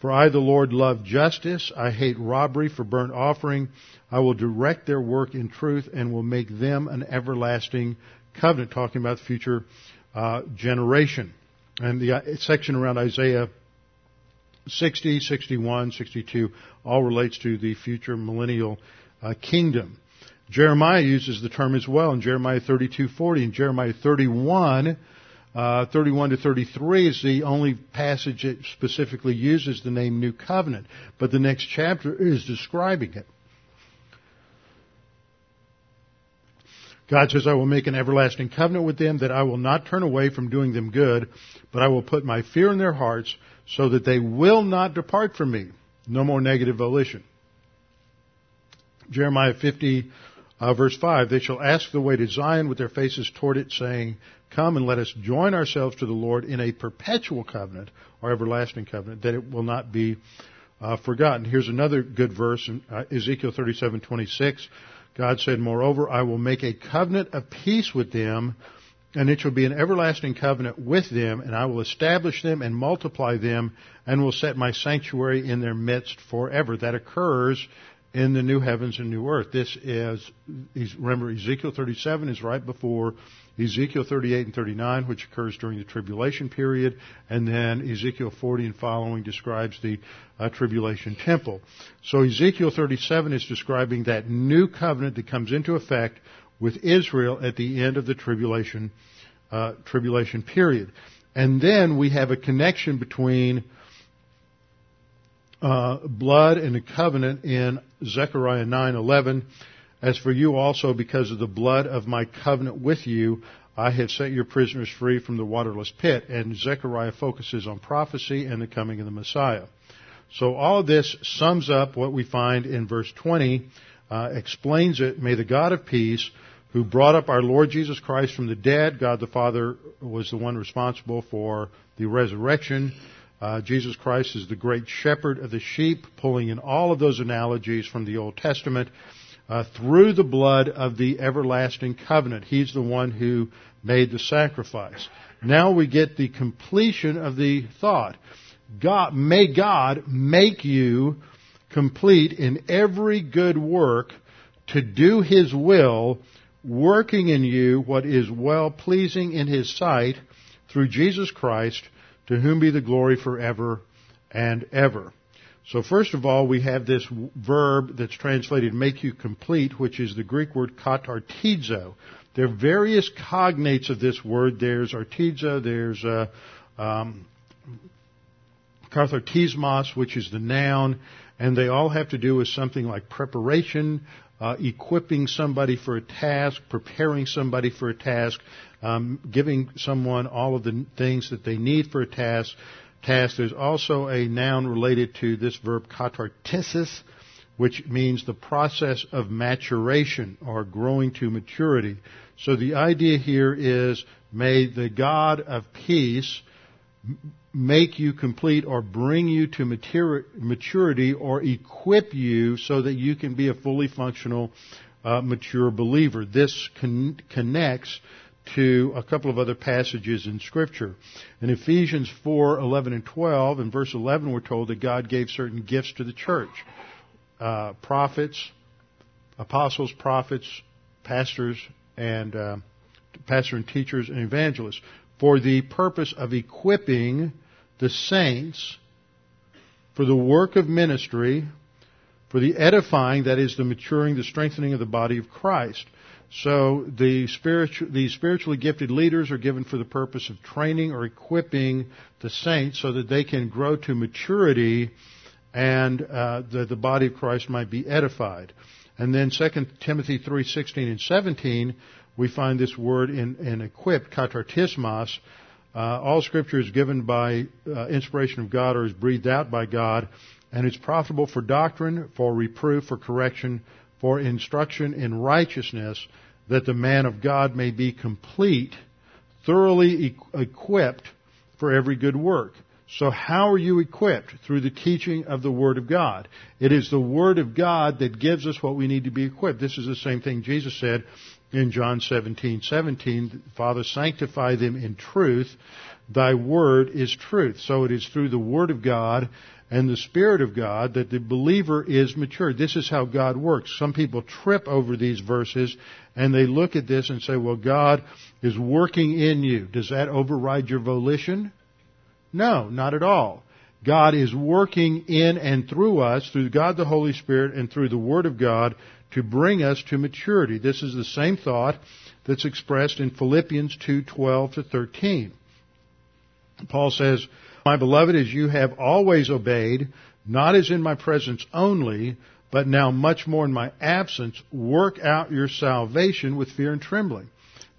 Speaker 2: For I, the Lord, love justice. I hate robbery for burnt offering. I will direct their work in truth and will make them an everlasting covenant, talking about the future uh, generation. And the uh, section around Isaiah 60, 61, 62 all relates to the future millennial uh, kingdom. Jeremiah uses the term as well in Jeremiah 32:40 and Jeremiah 31 uh, 31 to 33 is the only passage that specifically uses the name New Covenant, but the next chapter is describing it. God says, I will make an everlasting covenant with them that I will not turn away from doing them good, but I will put my fear in their hearts so that they will not depart from me. No more negative volition. Jeremiah 50, uh, verse 5, they shall ask the way to Zion with their faces toward it, saying, Come and let us join ourselves to the Lord in a perpetual covenant or everlasting covenant, that it will not be uh, forgotten. Here's another good verse in uh, Ezekiel 37:26. God said, Moreover, I will make a covenant of peace with them, and it shall be an everlasting covenant with them, and I will establish them and multiply them, and will set my sanctuary in their midst forever. That occurs in the new heavens and new earth. This is, remember, Ezekiel 37 is right before Ezekiel 38 and 39, which occurs during the tribulation period, and then Ezekiel 40 and following describes the uh, tribulation temple. So Ezekiel 37 is describing that new covenant that comes into effect with Israel at the end of the tribulation uh, tribulation period, and then we have a connection between uh, blood and a covenant in Zechariah 9:11 as for you also, because of the blood of my covenant with you, I have set your prisoners free from the waterless pit. And Zechariah focuses on prophecy and the coming of the Messiah. So all of this sums up what we find in verse 20, uh, explains it. May the God of peace, who brought up our Lord Jesus Christ from the dead, God the Father was the one responsible for the resurrection. Uh, Jesus Christ is the great shepherd of the sheep, pulling in all of those analogies from the Old Testament uh, through the blood of the everlasting covenant. He's the one who made the sacrifice. Now we get the completion of the thought. God, may God make you complete in every good work to do His will, working in you what is well pleasing in His sight through Jesus Christ, to whom be the glory forever and ever. So first of all, we have this verb that's translated make you complete, which is the Greek word katartizo. There are various cognates of this word. There's artizo, there's uh, um, katartismos, which is the noun, and they all have to do with something like preparation, uh, equipping somebody for a task, preparing somebody for a task, um, giving someone all of the things that they need for a task task. There's also a noun related to this verb katartisis, which means the process of maturation or growing to maturity. So the idea here is may the God of peace make you complete or bring you to maturity or equip you so that you can be a fully functional, uh, mature believer. This con- connects to a couple of other passages in Scripture. In Ephesians 4, 11 and 12, in verse 11 we're told that God gave certain gifts to the church. Uh, prophets, apostles, prophets, pastors, and uh, pastor and teachers and evangelists for the purpose of equipping the saints for the work of ministry, for the edifying, that is, the maturing, the strengthening of the body of Christ. So the spiritual, spiritually gifted leaders are given for the purpose of training or equipping the saints so that they can grow to maturity and uh, that the body of Christ might be edified. And then 2 Timothy 3:16 and 17, we find this word in, in equipped, katartismos. Uh, all Scripture is given by uh, inspiration of God or is breathed out by God, and it's profitable for doctrine, for reproof, for correction, for instruction in righteousness, that the man of God may be complete, thoroughly equipped for every good work. So how are you equipped? Through the teaching of the Word of God. It is the Word of God that gives us what we need to be equipped. This is the same thing Jesus said in John 17, 17. Father, sanctify them in truth. Thy Word is truth. So it is through the Word of God and the Spirit of God that the believer is mature. This is how God works. Some people trip over these verses and they look at this and say, well, God is working in you. Does that override your volition? No, not at all. God is working in and through us, through God the Holy Spirit and through the Word of God to bring us to maturity. This is the same thought that's expressed in Philippians 2:12 to 13. Paul says, my beloved, as you have always obeyed, not as in my presence only, but now much more in my absence, work out your salvation with fear and trembling.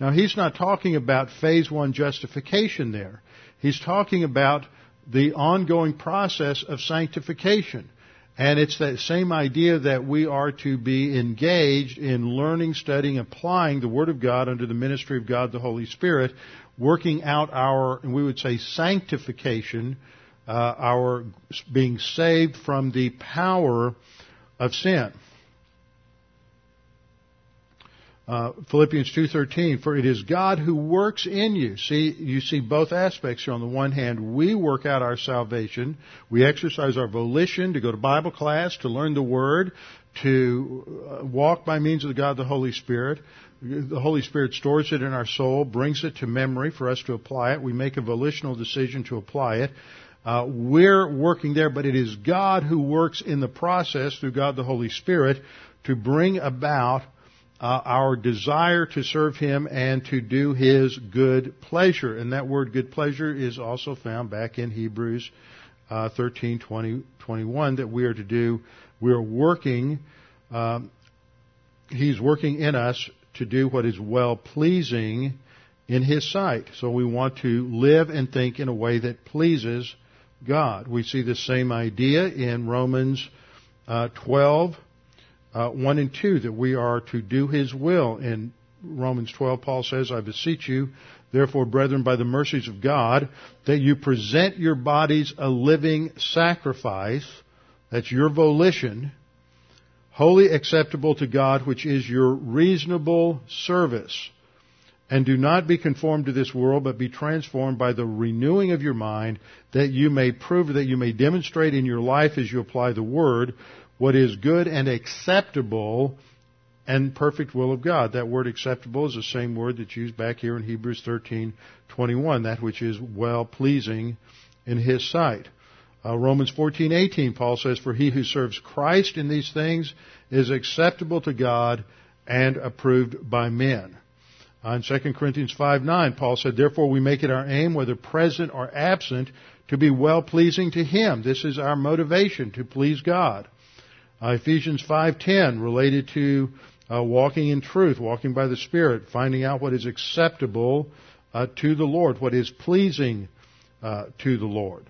Speaker 2: Now he's not talking about phase one justification there. He's talking about the ongoing process of sanctification. And it's that same idea that we are to be engaged in learning, studying, applying the Word of God under the ministry of God the Holy Spirit, working out our, and we would say, sanctification, uh, our being saved from the power of sin. Uh, Philippians 2:13 for it is God who works in you. See you see both aspects here on the one hand we work out our salvation, we exercise our volition to go to Bible class, to learn the word, to uh, walk by means of God the Holy Spirit. The Holy Spirit stores it in our soul, brings it to memory for us to apply it. We make a volitional decision to apply it. Uh, we're working there, but it is God who works in the process through God the Holy Spirit to bring about uh, our desire to serve Him and to do His good pleasure. And that word good pleasure is also found back in Hebrews uh, 13, 20, 21 that we are to do. We are working, um, He's working in us to do what is well pleasing in His sight. So we want to live and think in a way that pleases God. We see the same idea in Romans uh, 12, uh, 1 and 2, that we are to do His will. In Romans 12, Paul says, I beseech you, therefore, brethren, by the mercies of God, that you present your bodies a living sacrifice, that's your volition, wholly acceptable to God, which is your reasonable service. And do not be conformed to this world, but be transformed by the renewing of your mind, that you may prove, that you may demonstrate in your life as you apply the word, what is good and acceptable and perfect will of God. That word acceptable is the same word that's used back here in Hebrews 13:21, that which is well pleasing in his sight. Uh, Romans 14:18 Paul says for he who serves Christ in these things is acceptable to God and approved by men. On 2 Corinthians 5 9, Paul said, Therefore we make it our aim, whether present or absent, to be well pleasing to Him. This is our motivation, to please God. Uh, Ephesians 5.10, related to uh, walking in truth, walking by the Spirit, finding out what is acceptable uh, to the Lord, what is pleasing uh, to the Lord.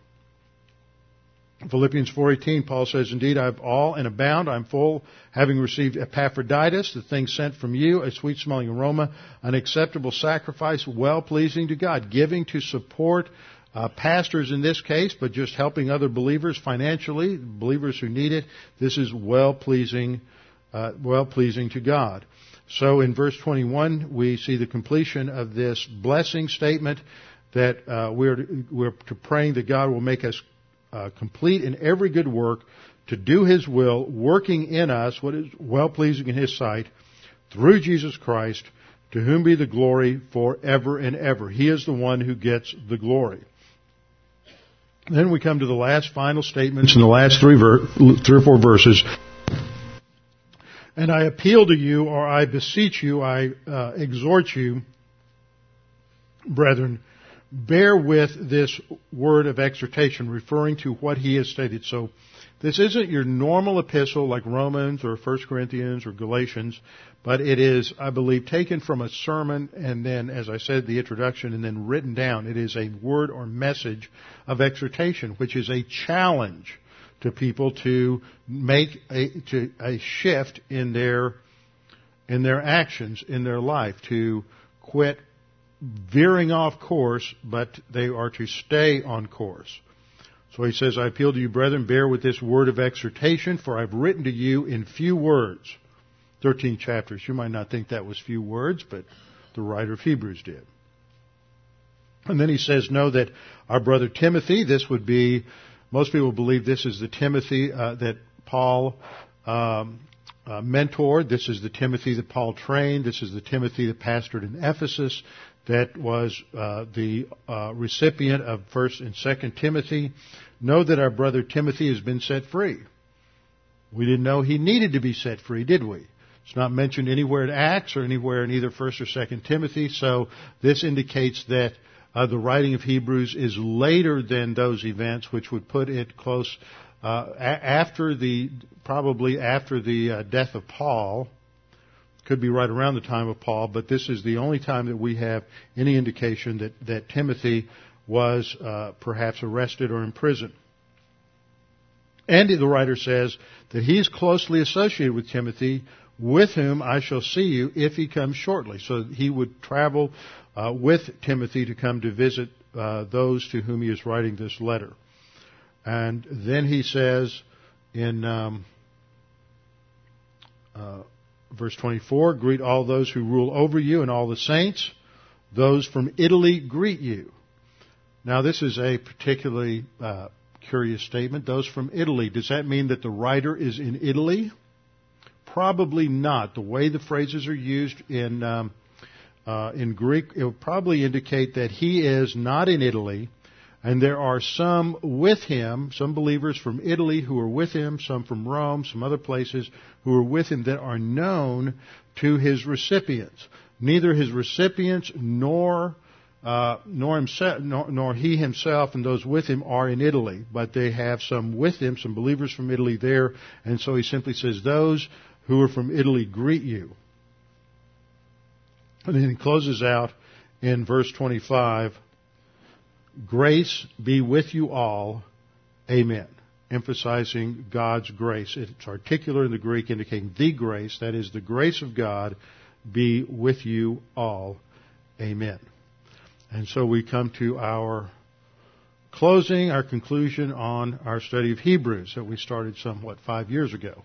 Speaker 2: Philippians 4:18 Paul says indeed I have all and abound I'm full having received Epaphroditus the thing sent from you a sweet smelling aroma an acceptable sacrifice well pleasing to God giving to support uh, pastors in this case but just helping other believers financially believers who need it this is well pleasing uh, well pleasing to God so in verse 21 we see the completion of this blessing statement that uh, we're, we're to praying that God will make us uh, complete in every good work to do His will, working in us what is well pleasing in His sight through Jesus Christ, to whom be the glory forever and ever. He is the one who gets the glory. Then we come to the last final statements in the last three, ver- three or four verses. And I appeal to you, or I beseech you, I uh, exhort you, brethren, bear with this word of exhortation, referring to what he has stated. So, this isn't your normal epistle like Romans or 1 Corinthians or Galatians, but it is, I believe, taken from a sermon and then, as I said, the introduction and then written down. It is a word or message of exhortation, which is a challenge to people to make a, to, a shift in their, in their actions, in their life, to quit veering off course, but they are to stay on course. So he says, I appeal to you, brethren, bear with this word of exhortation, for I've written to you in few words. Thirteen chapters. You might not think that was few words, but the writer of Hebrews did. And then he says, know that our brother Timothy, this would be, most people believe this is the Timothy uh, that Paul um, uh, mentored. This is the Timothy that Paul trained. This is the Timothy that pastored in Ephesus that was uh, the uh, recipient of First and Second Timothy. Know that our brother Timothy has been set free. We didn't know he needed to be set free, did we? It's not mentioned anywhere in Acts or anywhere in either First or Second Timothy. So this indicates that uh, the writing of Hebrews is later than those events, which would put it close uh, a- after the probably after the uh, death of Paul could be right around the time of Paul, but this is the only time that we have any indication that, that Timothy was uh, perhaps arrested or imprisoned. And the writer says that he is closely associated with Timothy, with whom I shall see you if he comes shortly. So he would travel uh, with Timothy to come to visit uh, those to whom he is writing this letter. And then he says in um, uh, Verse 24, greet all those who rule over you and all the saints. Those from Italy greet you. Now this is a particularly uh, curious statement. Those from Italy. Does that mean that the writer is in Italy? Probably not. The way the phrases are used in um, uh, in Greek, it would probably indicate that he is not in Italy, and there are some with him, some believers from Italy who are with him, some from Rome, some other places who are with him that are known to his recipients. Neither his recipients nor uh, nor, himself, nor, nor, he himself and those with him are in Italy, but they have some with them, some believers from Italy there, and so he simply says, "Those who are from Italy greet you." And then he closes out in verse 25, Grace be with you all. Amen. Emphasizing God's grace. It's articular in the Greek indicating the grace, that is, the grace of God be with you all. Amen. And so we come to our closing, our conclusion on our study of Hebrews that we started somewhat five years ago.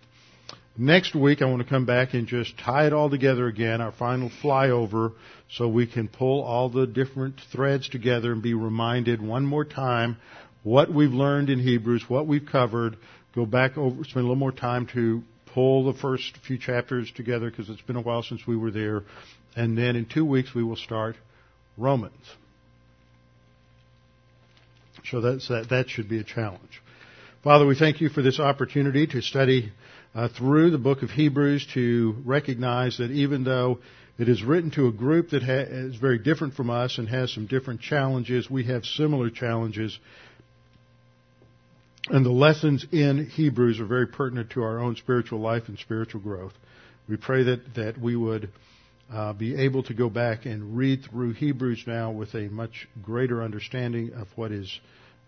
Speaker 2: Next week, I want to come back and just tie it all together again, our final flyover, so we can pull all the different threads together and be reminded one more time what we've learned in Hebrews, what we've covered, go back over, spend a little more time to pull the first few chapters together because it's been a while since we were there. And then in two weeks, we will start Romans. So that, that should be a challenge. Father, we thank you for this opportunity to study uh, through the book of Hebrews to recognize that even though it is written to a group that ha- is very different from us and has some different challenges, we have similar challenges. And the lessons in Hebrews are very pertinent to our own spiritual life and spiritual growth. We pray that, that we would uh, be able to go back and read through Hebrews now with a much greater understanding of what is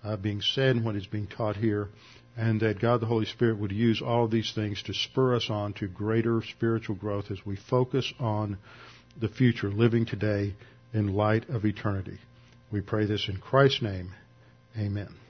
Speaker 2: uh, being said and what is being taught here, and that God the Holy Spirit would use all of these things to spur us on to greater spiritual growth as we focus on the future, living today in light of eternity. We pray this in Christ's name. Amen.